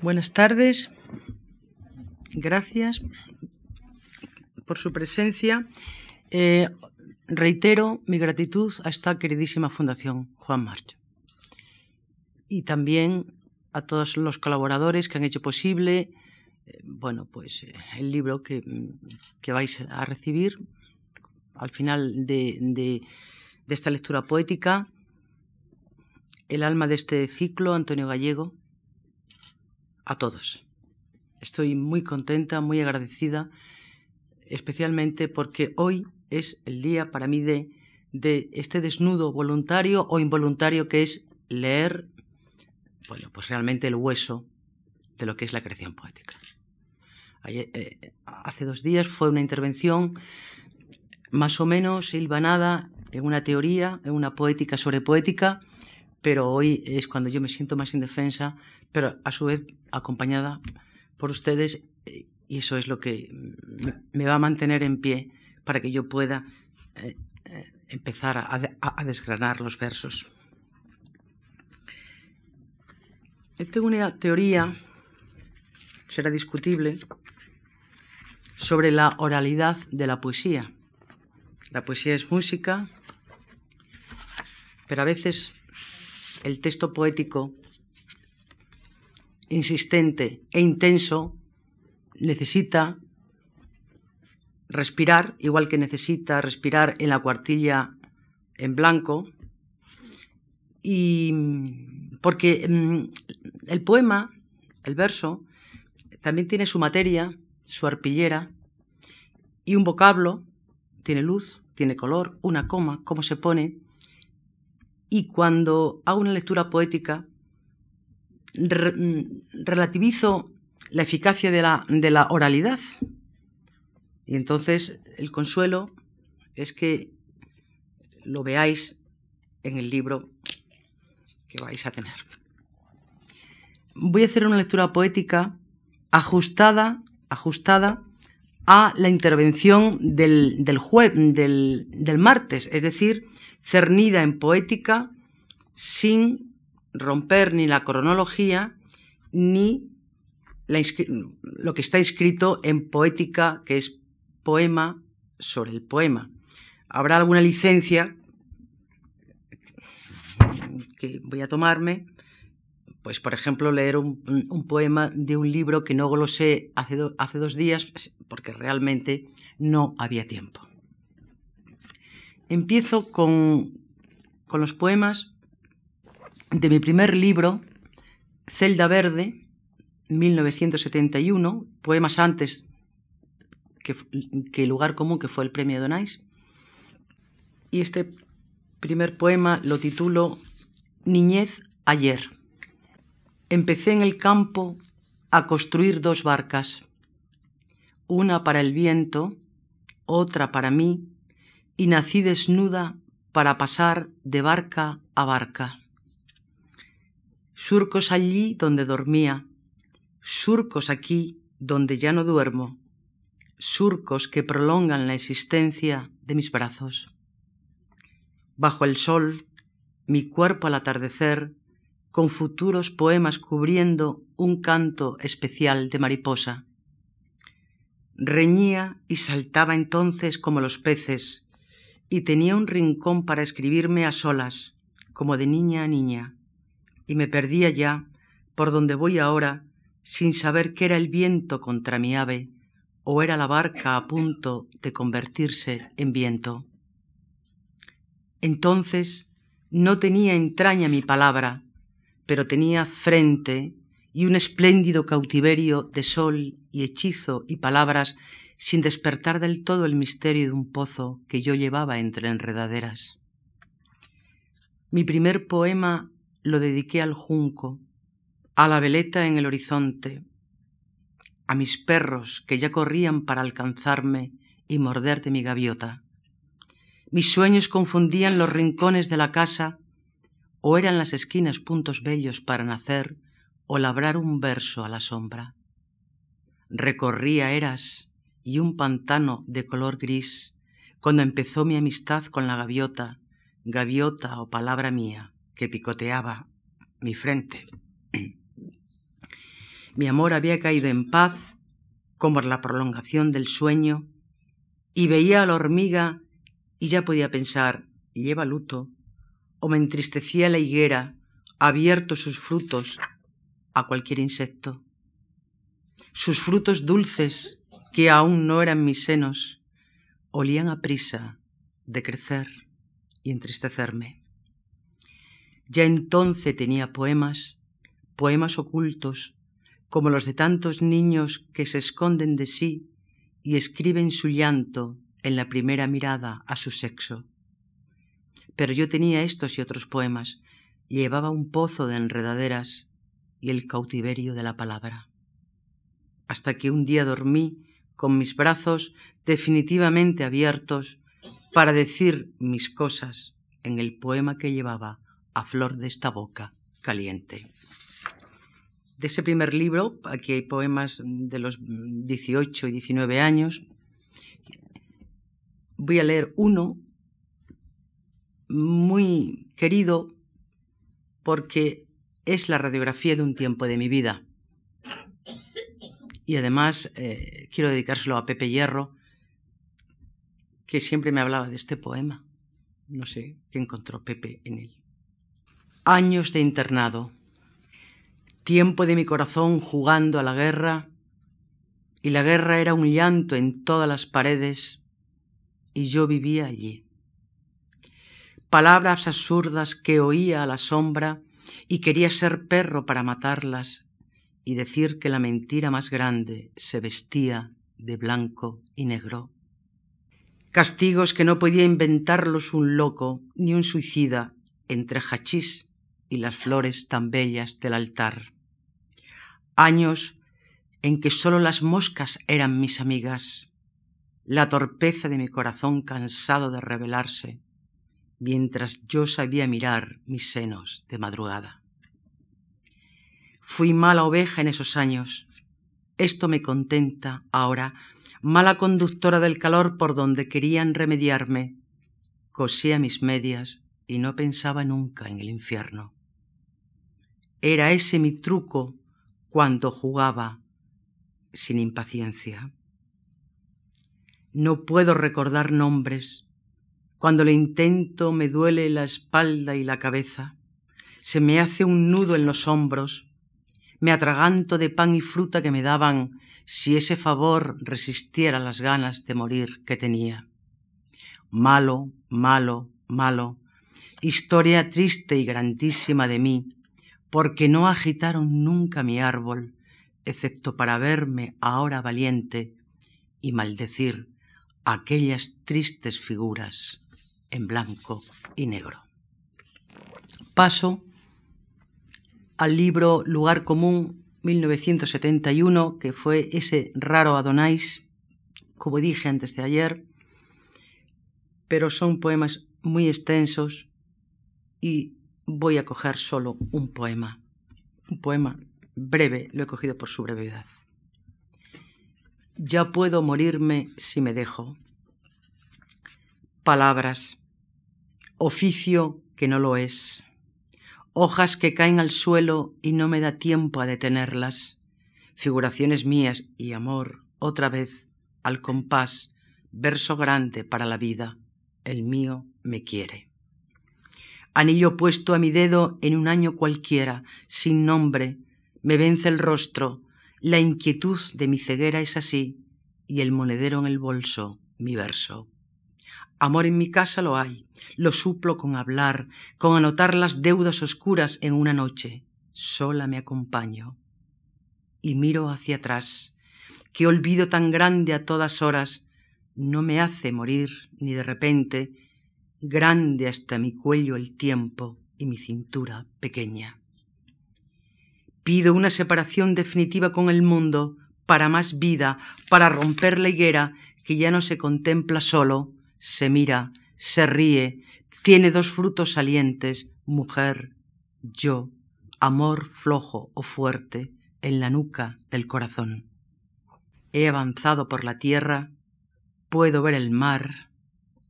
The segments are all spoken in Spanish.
Buenas tardes. Gracias por su presencia. Eh, reitero mi gratitud a esta queridísima Fundación Juan March. Y también a todos los colaboradores que han hecho posible eh, bueno, pues, eh, el libro que, que, vais a recibir al final de esta lectura poética. El alma de este ciclo, Antonio Gallego, a todos. Estoy muy contenta, muy agradecida, especialmente porque hoy es el día para mí de, de este desnudo voluntario o involuntario que es leer, bueno, pues realmente el hueso de lo que es la creación poética. Eh, hace dos días fue una intervención más o menos hilvanada en una teoría, en una poética sobre poética, pero hoy es cuando yo me siento más indefensa, pero a su vez acompañada por ustedes y eso es lo que me va a mantener en pie para que yo pueda eh, eh, empezar a, desgranar los versos. Tengo una teoría, será discutible, sobre la oralidad de la poesía. La poesía es música, pero a veces el texto poético insistente e intenso necesita respirar, igual que necesita respirar en la cuartilla en blanco, y porque mm, el poema, el verso, también tiene su materia, su arpillera y un vocablo, tiene luz, tiene color, una coma, cómo se pone, y cuando hago una lectura poética, Mm, relativizo la eficacia de la, de la oralidad. Y entonces el consuelo es que lo veáis en el libro que vais a tener. Voy a hacer una lectura poética ajustada, ajustada a la intervención del, del, martes, es decir, cernida en poética sin romper ni la cronología ni lo que está escrito en poética, que es poema sobre el poema. Habrá alguna licencia que voy a tomarme, pues por ejemplo leer un, poema de un libro que no glosé hace, hace dos días porque realmente no había tiempo. Empiezo con, con los poemas de mi primer libro, Celda Verde, 1971, poemas antes que, que Lugar Común, que fue el premio Donais. Y este primer poema lo titulo Niñez ayer. Empecé en el campo a construir dos barcas, una para el viento, otra para mí, y nací desnuda para pasar de barca a barca surcos allí donde dormía, surcos aquí donde ya no duermo, surcos que prolongan la existencia de mis brazos. Bajo el sol, mi cuerpo al atardecer, con futuros poemas cubriendo un canto especial de mariposa. Reñía y saltaba entonces como los peces, y tenía un rincón para escribirme a solas, como de niña a niña y me perdía ya por donde voy ahora sin saber qué era el viento contra mi ave o era la barca a punto de convertirse en viento. Entonces no tenía entraña mi palabra, pero tenía frente y un espléndido cautiverio de sol y hechizo y palabras sin despertar del todo el misterio de un pozo que yo llevaba entre enredaderas. Mi primer poema lo dediqué al junco, a la veleta en el horizonte, a mis perros que ya corrían para alcanzarme y morder de mi gaviota. Mis sueños confundían los rincones de la casa, o eran las esquinas puntos bellos para nacer o labrar un verso a la sombra. Recorría eras y un pantano de color gris cuando empezó mi amistad con la gaviota, gaviota o palabra mía que picoteaba mi frente. Mi amor había caído en paz, como la prolongación del sueño, y veía a la hormiga y ya podía pensar, lleva luto, o me entristecía la higuera, abierto sus frutos a cualquier insecto. Sus frutos dulces, que aún no eran mis senos, olían a prisa de crecer y entristecerme. Ya entonces tenía poemas, poemas ocultos, como los de tantos niños que se esconden de sí y escriben su llanto en la primera mirada a su sexo. Pero yo tenía estos y otros poemas, llevaba un pozo de enredaderas y el cautiverio de la palabra. Hasta que un día dormí con mis brazos definitivamente abiertos para decir mis cosas en el poema que llevaba a flor de esta boca caliente. De ese primer libro, aquí hay poemas de los 18 y 19 años, voy a leer uno muy querido porque es la radiografía de un tiempo de mi vida. Y además eh, quiero dedicárselo a Pepe Hierro, que siempre me hablaba de este poema. No sé qué encontró Pepe en él. Años de internado. Tiempo de mi corazón jugando a la guerra, y la guerra era un llanto en todas las paredes, y yo vivía allí palabras absurdas que oía a la sombra y quería ser perro para matarlas y decir que la mentira más grande se vestía de blanco y negro. Castigos que no podía inventarlos un loco ni un suicida entre hachís y las flores tan bellas del altar. Años en que sólo las moscas eran mis amigas, la torpeza de mi corazón cansado de rebelarse, mientras yo sabía mirar mis senos de madrugada. Fui mala oveja en esos años. Esto me contenta ahora, mala conductora del calor por donde querían remediarme. Cosía mis medias y no pensaba nunca en el infierno. Era ese mi truco cuando jugaba sin impaciencia. No puedo recordar nombres, cuando lo intento me duele la espalda y la cabeza, se me hace un nudo en los hombros, me atraganto de pan y fruta que me daban si ese favor resistiera las ganas de morir que tenía. Malo, malo, malo, historia triste y grandísima de mí, porque no agitaron nunca mi árbol, excepto para verme ahora valiente y maldecir aquellas tristes figuras en blanco y negro. Paso al libro Lugar Común 1971, que fue ese raro Adonais, como dije antes de ayer, pero son poemas muy extensos y voy a coger solo un poema. Un poema breve, lo he cogido por su brevedad. Ya puedo morirme si me dejo palabras, oficio que no lo es, hojas que caen al suelo y no me da tiempo a detenerlas, figuraciones mías y amor, otra vez, al compás, verso grande para la vida, el mío me quiere. Anillo puesto a mi dedo en un año cualquiera, sin nombre, me vence el rostro, la inquietud de mi ceguera es así, y el monedero en el bolso, mi verso. Amor en mi casa lo hay, lo suplo con hablar, con anotar las deudas oscuras en una noche. Sola me acompaño y miro hacia atrás. Qué olvido tan grande a todas horas no me hace morir ni de repente, grande hasta mi cuello el tiempo y mi cintura pequeña. Pido una separación definitiva con el mundo para más vida, para romper la higuera que ya no se contempla solo, se mira, se ríe, tiene dos frutos salientes, mujer, yo, amor flojo o fuerte en la nuca del corazón. He avanzado por la tierra, puedo ver el mar,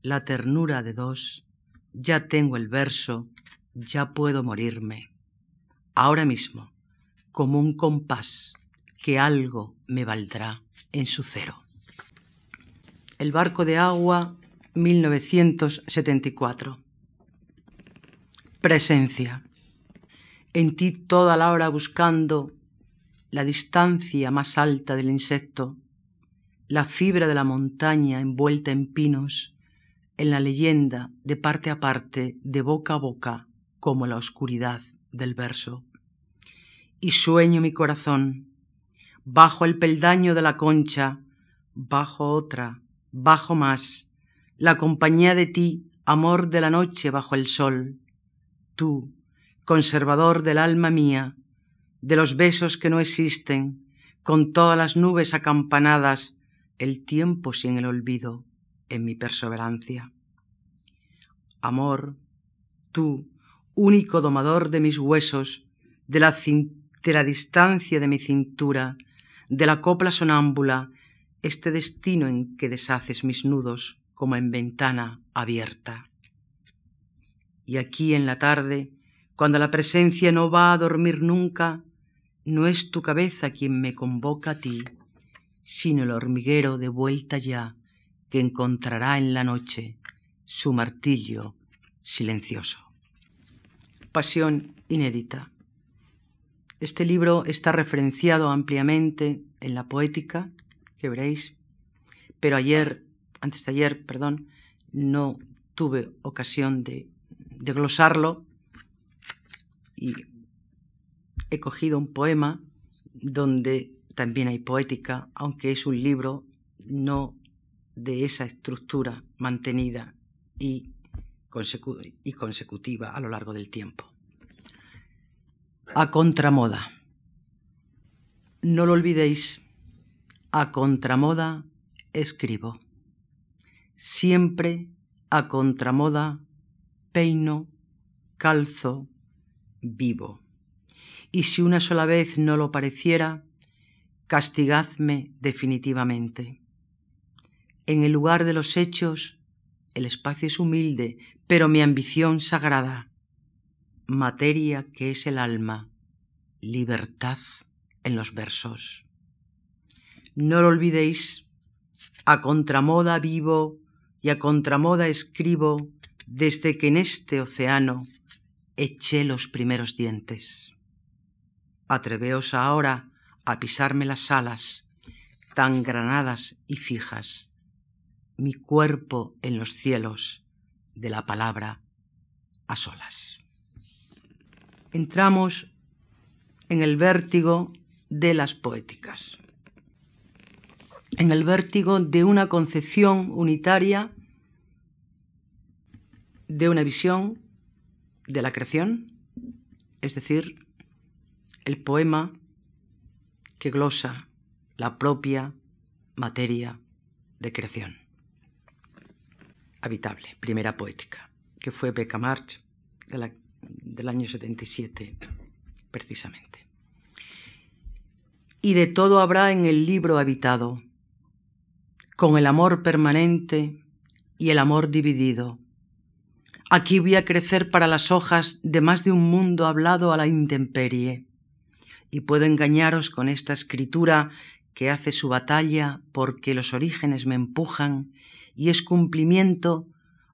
la ternura de dos, ya tengo el verso, ya puedo morirme. Ahora mismo, como un compás que algo me valdrá en su cero. El barco de agua, 1974. Presencia. En ti toda la hora buscando la distancia más alta del insecto, la fibra de la montaña envuelta en pinos, en la leyenda de parte a parte, de boca a boca, como la oscuridad del verso. Y sueño mi corazón, bajo el peldaño de la concha, bajo otra, bajo más, la compañía de ti, amor de la noche bajo el sol, tú, conservador del alma mía, de los besos que no existen, con todas las nubes acampanadas, el tiempo sin el olvido en mi perseverancia. Amor, tú, único domador de mis huesos, de la, de la distancia de mi cintura, de la copla sonámbula, este destino en que deshaces mis nudos como en ventana abierta. Y aquí en la tarde, cuando la presencia no va a dormir nunca, no es tu cabeza quien me convoca a ti, sino el hormiguero de vuelta ya que encontrará en la noche su martillo silencioso. Pasión inédita. Este libro está referenciado ampliamente en la poética, que veréis, pero ayer, antes de ayer, perdón, no tuve ocasión de, de glosarlo y he cogido un poema donde también hay poética, aunque es un libro no de esa estructura mantenida y, y consecutiva a lo largo del tiempo. A contramoda. No lo olvidéis, a contramoda escribo. Siempre a contramoda peino, calzo, vivo. Y si una sola vez no lo pareciera, castigadme definitivamente. En el lugar de los hechos, el espacio es humilde, pero mi ambición sagrada, materia que es el alma, libertad en los versos. No lo olvidéis, a contramoda vivo y a contramoda escribo desde que en este océano eché los primeros dientes. Atreveos ahora a pisarme las alas, tan granadas y fijas, mi cuerpo en los cielos de la palabra a solas. Entramos en el vértigo de las poéticas, en el vértigo de una concepción unitaria, de una visión de la creación, es decir, el poema que glosa la propia materia de creación. Habitable, primera poética, que fue Becca March del año 77, precisamente. Y de todo habrá en el libro habitado, con el amor permanente y el amor dividido. Aquí voy a crecer para las hojas de más de un mundo hablado a la intemperie y puedo engañaros con esta escritura que hace su batalla porque los orígenes me empujan y es cumplimiento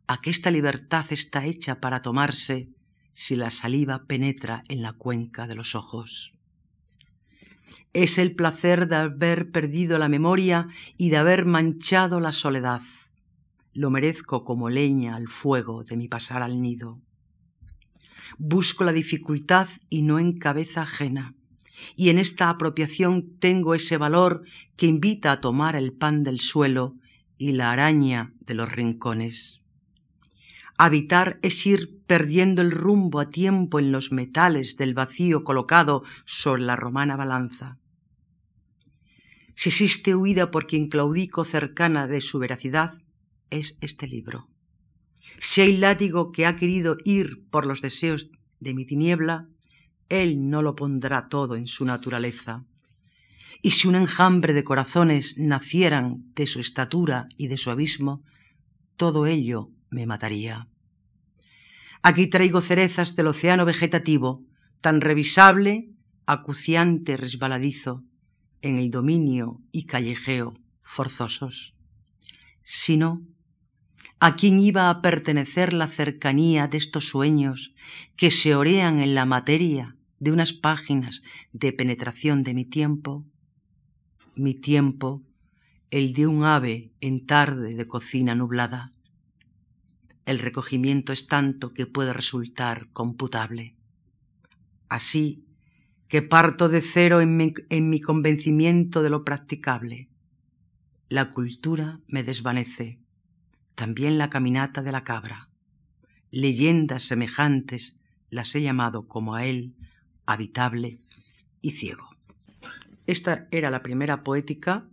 a que esta libertad está hecha para tomarse si la saliva penetra en la cuenca de los ojos. Es el placer de haber perdido la memoria y de haber manchado la soledad. Lo merezco como leña al fuego de mi pasar al nido. Busco la dificultad y no en cabeza ajena y en esta apropiación tengo ese valor que invita a tomar el pan del suelo y la araña de los rincones. Habitar es ir perdiendo el rumbo a tiempo en los metales del vacío colocado sobre la romana balanza. Si existe huida por quien claudico cercana de su veracidad, es este libro. Si hay látigo que ha querido ir por los deseos de mi tiniebla, él no lo pondrá todo en su naturaleza. Y si un enjambre de corazones nacieran de su estatura y de su abismo, todo ello me mataría. Aquí traigo cerezas del océano vegetativo, tan revisable, acuciante, resbaladizo. en el dominio y callejeo forzosos, sino a quién iba a pertenecer la cercanía de estos sueños que se orean en la materia de unas páginas de penetración de mi tiempo, mi tiempo, el de un ave en tarde de cocina nublada. El recogimiento es tanto que puede resultar computable. Así que parto de cero en mi, en mi convencimiento de lo practicable. La cultura me desvanece, también la caminata de la cabra. Leyendas semejantes las he llamado como a él, habitable y ciego. Esta era la primera poética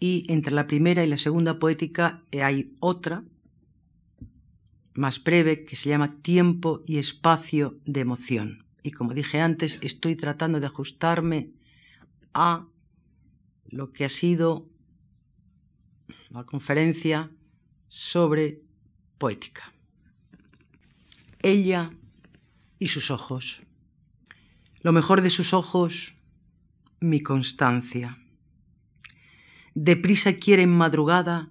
y entre la primera y la segunda poética hay otra más breve que se llama Tiempo y espacio de emoción. Y como dije antes, estoy tratando de ajustarme a lo que ha sido la conferencia sobre poética. Ella y sus ojos. Lo mejor de sus ojos, mi constancia. Deprisa quiere en madrugada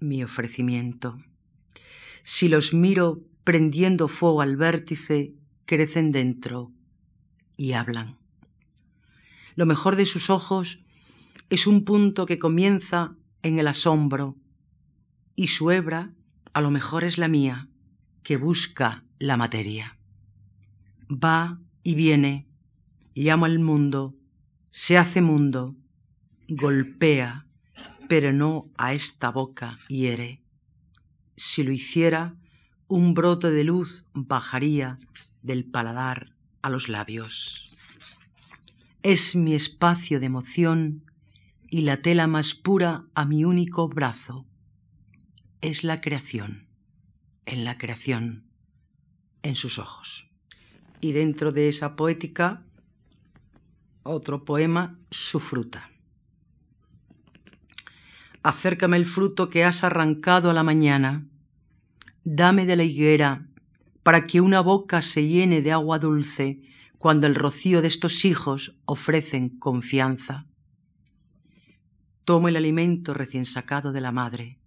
mi ofrecimiento. Si los miro prendiendo fuego al vértice, crecen dentro y hablan. Lo mejor de sus ojos es un punto que comienza en el asombro y su hebra a lo mejor es la mía, que busca la materia. Va y viene, llama al mundo, se hace mundo, golpea, pero no a esta boca hiere. Si lo hiciera, un brote de luz bajaría del paladar a los labios. Es mi espacio de emoción y la tela más pura a mi único brazo. Es la creación, en la creación, en sus ojos. Y dentro de esa poética, otro poema, Su fruta. Acércame el fruto que has arrancado a la mañana, dame de la higuera para que una boca se llene de agua dulce cuando el rocío de estos hijos ofrecen confianza. Tomo el alimento recién sacado de la madre.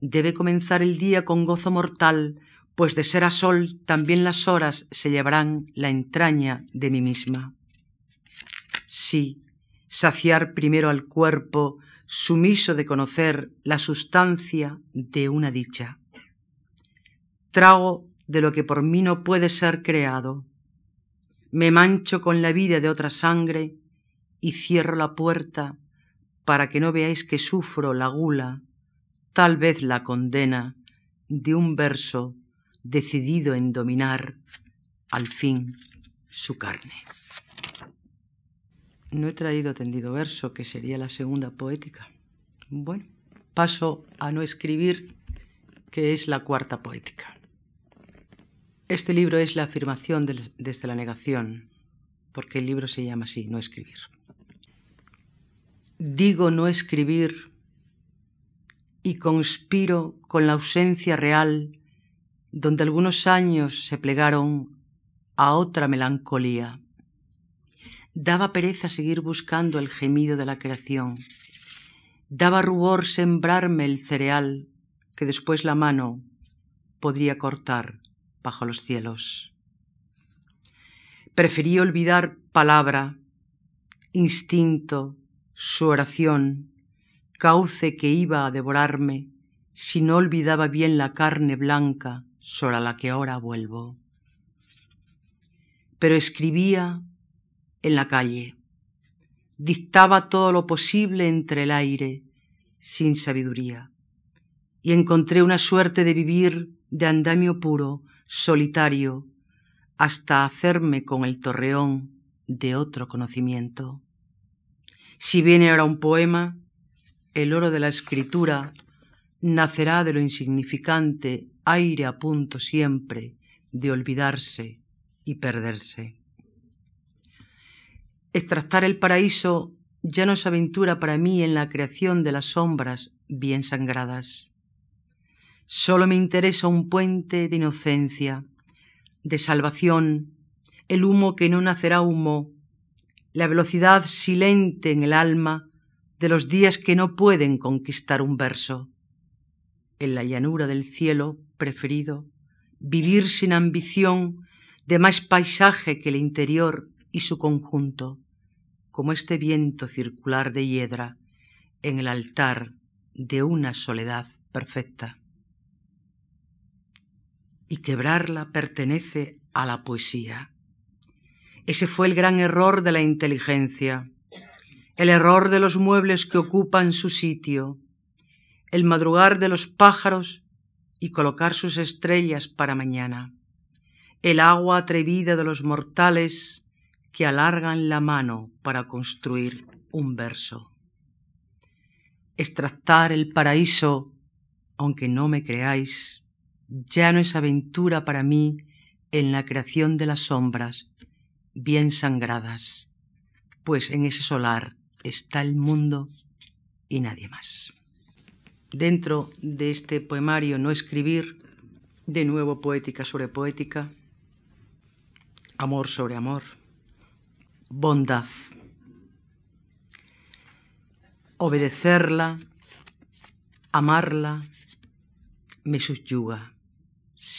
Debe comenzar el día con gozo mortal, pues de ser a sol también las horas se llevarán la entraña de mí misma. Sí, saciar primero al cuerpo sumiso de conocer la sustancia de una dicha. Trago de lo que por mí no puede ser creado. Me mancho con la vida de otra sangre y cierro la puerta para que no veáis que sufro la gula, tal vez la condena de un verso decidido en dominar al fin su carne. No he traído tendido verso, que sería la segunda poética. Bueno, paso a no escribir, que es la cuarta poética. Este libro es la afirmación desde la negación, porque el libro se llama así, no escribir. Digo no escribir y conspiro con la ausencia real donde algunos años se plegaron a otra melancolía Daba pereza seguir buscando el gemido de la creación. Daba rubor sembrarme el cereal que después la mano podría cortar bajo los cielos. Preferí olvidar palabra, instinto, su oración, cauce que iba a devorarme si no olvidaba bien la carne blanca sobre la que ahora vuelvo. Pero escribía en la calle. Dictaba todo lo posible entre el aire, sin sabiduría. Y encontré una suerte de vivir de andamio puro, solitario, hasta hacerme con el torreón de otro conocimiento. Si viene ahora un poema, el oro de la escritura nacerá de lo insignificante, aire a punto siempre de olvidarse y perderse. Extractar el paraíso ya no es aventura para mí en la creación de las sombras bien sangradas. Solo me interesa un puente de inocencia, de salvación, el humo que no nacerá humo, la velocidad silente en el alma de los días que no pueden conquistar un verso. En la llanura del cielo preferido, vivir sin ambición de más paisaje que el interior y su conjunto, como este viento circular de hiedra en el altar de una soledad perfecta. Y quebrarla pertenece a la poesía. Ese fue el gran error de la inteligencia, el error de los muebles que ocupan su sitio, el madrugar de los pájaros y colocar sus estrellas para mañana, el agua atrevida de los mortales que alargan la mano para construir un verso. Extractar el paraíso, aunque no me creáis, ya no es aventura para mí en la creación de las sombras, bien sangradas, pues en ese solar está el mundo y nadie más. Dentro de este poemario No escribir, de nuevo poética sobre poética, amor sobre amor, bondad, obedecerla, amarla, me subyuga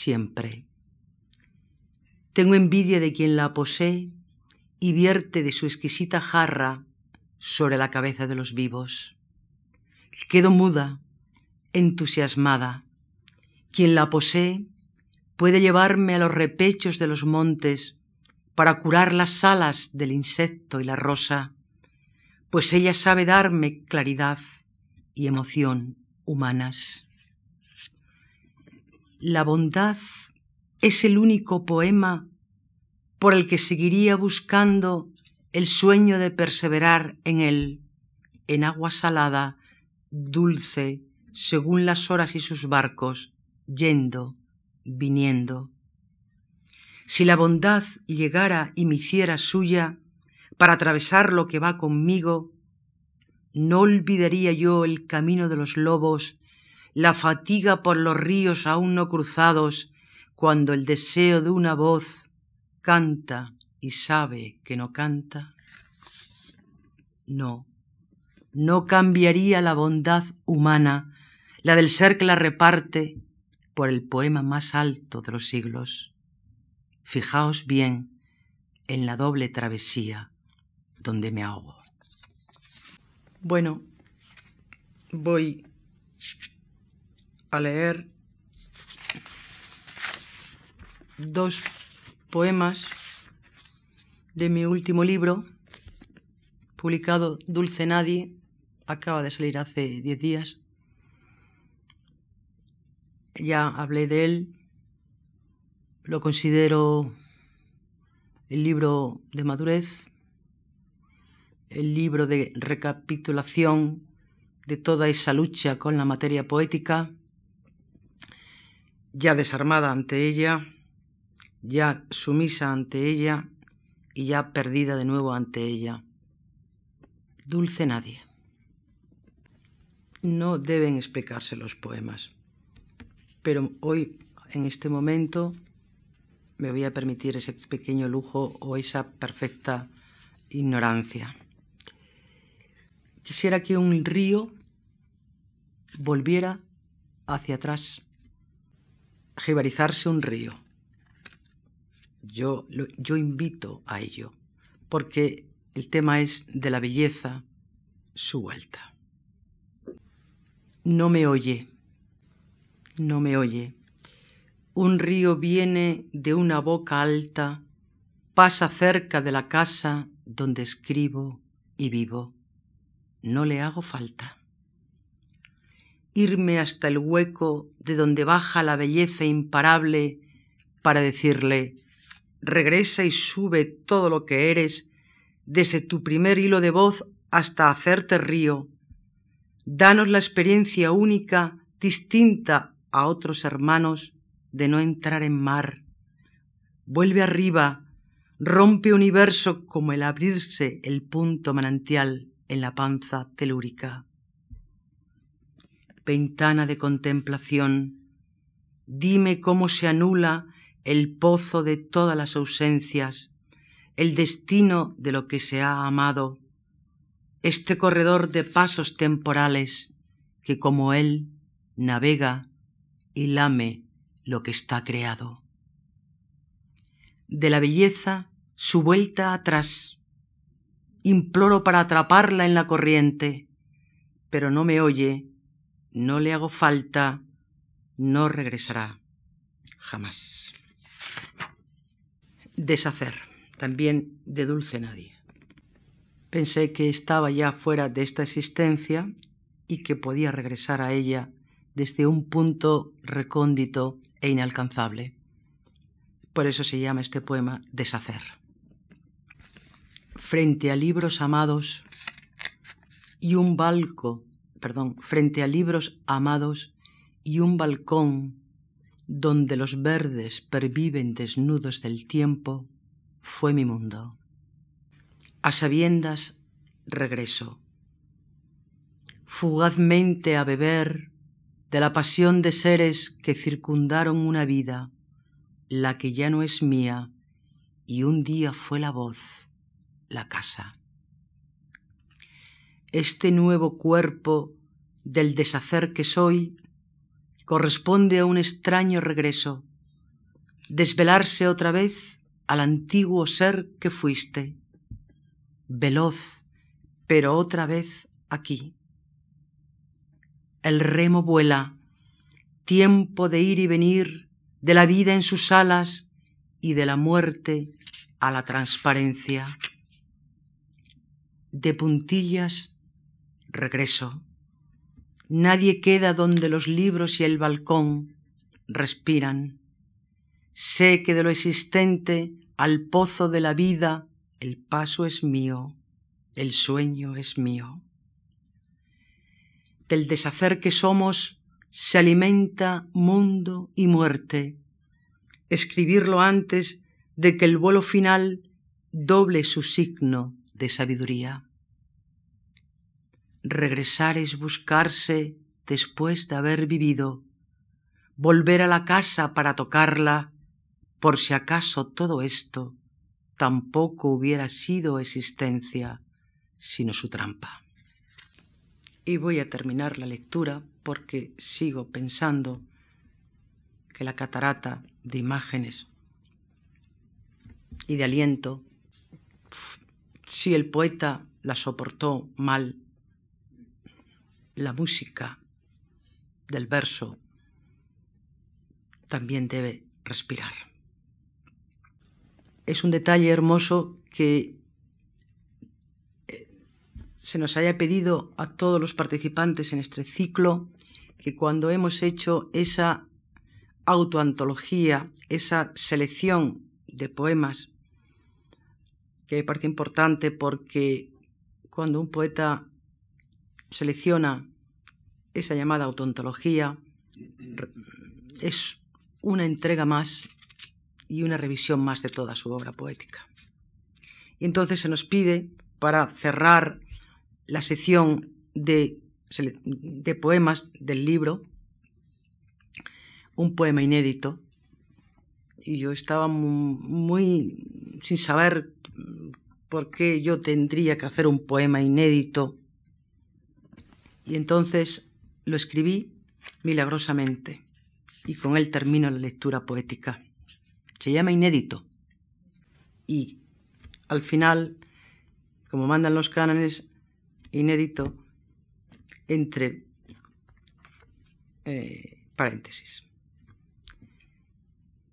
siempre. Tengo envidia de quien la posee y vierte de su exquisita jarra sobre la cabeza de los vivos. Quedo muda, entusiasmada. Quien la posee puede llevarme a los repechos de los montes para curar las alas del insecto y la rosa pues ella sabe darme claridad y emoción humanas. La bondad es el único poema por el que seguiría buscando el sueño de perseverar en él, en agua salada, dulce, según las horas y sus barcos, yendo, viniendo. Si la bondad llegara y me hiciera suya, para atravesar lo que va conmigo, no olvidaría yo el camino de los lobos, la fatiga por los ríos aún no cruzados, cuando el deseo de una voz canta y sabe que no canta? No, no cambiaría la bondad humana, la del ser que la reparte, por el poema más alto de los siglos. Fijaos bien en la doble travesía donde me ahogo. Bueno, voy a leer dos poemas de mi último libro, publicado Dulce Nadie, acaba de salir hace diez días. Ya hablé de él, lo considero el libro de madurez, el libro de recapitulación de toda esa lucha con la materia poética, ya desarmada ante ella, ya sumisa ante ella y ya perdida de nuevo ante ella. Dulce nadie. No deben explicarse los poemas, pero hoy, en este momento, me voy a permitir ese pequeño lujo o esa perfecta ignorancia. Quisiera que un río volviera hacia atrás, jibarizarse un río. Yo, yo invito a ello, porque el tema es de la belleza, su vuelta. No me oye, no me oye. Un río viene de una boca alta, pasa cerca de la casa donde escribo y vivo no le hago falta. Irme hasta el hueco de donde baja la belleza imparable para decirle, regresa y sube todo lo que eres, desde tu primer hilo de voz hasta hacerte río. Danos la experiencia única, distinta a otros hermanos, de no entrar en mar. Vuelve arriba, rompe universo como el abrirse el punto manantial en la panza telúrica. Ventana de contemplación, dime cómo se anula el pozo de todas las ausencias, el destino de lo que se ha amado, este corredor de pasos temporales que como él navega y lame lo que está creado. De la belleza su vuelta atrás. Imploro para atraparla en la corriente, pero no me oye, no le hago falta, no regresará jamás. Deshacer, también de dulce nadie. Pensé que estaba ya fuera de esta existencia y que podía regresar a ella desde un punto recóndito e inalcanzable. Por eso se llama este poema Deshacer. Frente a libros amados y un balco, perdón, frente a libros amados y un balcón donde los verdes perviven desnudos del tiempo, fue mi mundo. A sabiendas regreso, fugazmente a beber de la pasión de seres que circundaron una vida, la que ya no es mía, y un día fue la voz, la casa. Este nuevo cuerpo del deshacer que soy corresponde a un extraño regreso, desvelarse otra vez al antiguo ser que fuiste, veloz, pero otra vez aquí. El remo vuela, tiempo de ir y venir, de la vida en sus alas y de la muerte a la transparencia. De puntillas regreso Nadie queda donde los libros y el balcón respiran. Sé que de lo existente al pozo de la vida el paso es mío, el sueño es mío. Del deshacer que somos se alimenta mundo y muerte. Escribirlo antes de que el vuelo final doble su signo de sabiduría. Regresar es buscarse después de haber vivido, volver a la casa para tocarla, por si acaso todo esto tampoco hubiera sido existencia, sino su trampa. Y voy a terminar la lectura porque sigo pensando que la catarata de imágenes y de aliento, si el poeta la soportó mal, la música del verso también debe respirar. Es un detalle hermoso que eh, se nos haya pedido a todos los participantes en este ciclo que cuando hemos hecho esa autoantología, esa selección de poemas, que me parece importante porque cuando un poeta selecciona esa llamada autontología, es una entrega más y una revisión más de toda su obra poética. Y entonces se nos pide, para cerrar la sección de, de poemas del libro, un poema inédito. Y yo estaba muy sin saber por qué yo tendría que hacer un poema inédito y entonces lo escribí milagrosamente y con él termino la lectura poética. Se llama Inédito y al final, como mandan los cánones, inédito entre eh, paréntesis.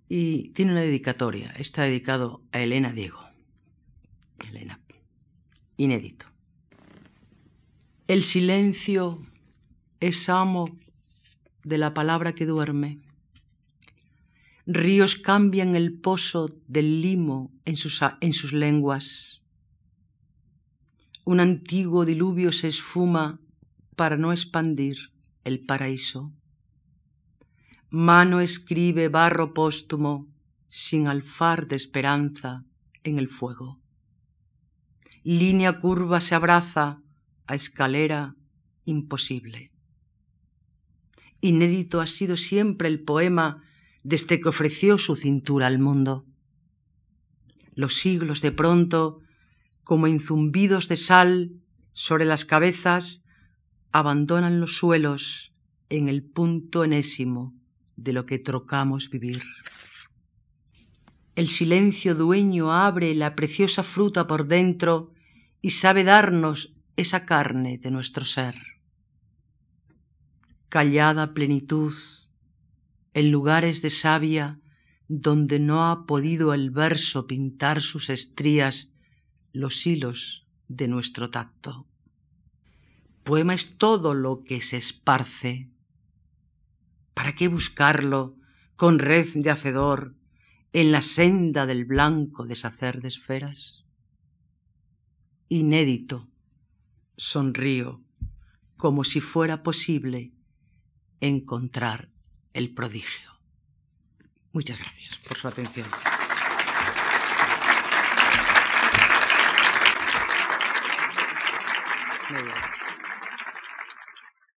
Y tiene una dedicatoria, está dedicado a Elena Diego. Elena, inédito. El silencio es amo de la palabra que duerme. Ríos cambian el pozo del limo en sus, en sus lenguas. Un antiguo diluvio se esfuma para no expandir el paraíso. Mano escribe barro póstumo sin alfar de esperanza en el fuego. Línea curva se abraza a escalera imposible. Inédito ha sido siempre el poema desde que ofreció su cintura al mundo. Los siglos de pronto, como en zumbidos de sal sobre las cabezas, abandonan los suelos en el punto enésimo de lo que trocamos vivir. El silencio dueño abre la preciosa fruta por dentro y sabe darnos esa carne de nuestro ser. Callada plenitud, en lugares de savia donde no ha podido el verso pintar sus estrías, los hilos de nuestro tacto. Poema es todo lo que se esparce. ¿Para qué buscarlo con red de hacedor en la senda del blanco deshacer de esferas? Inédito, sonrío, como si fuera posible encontrar el prodigio. Muchas gracias por su atención.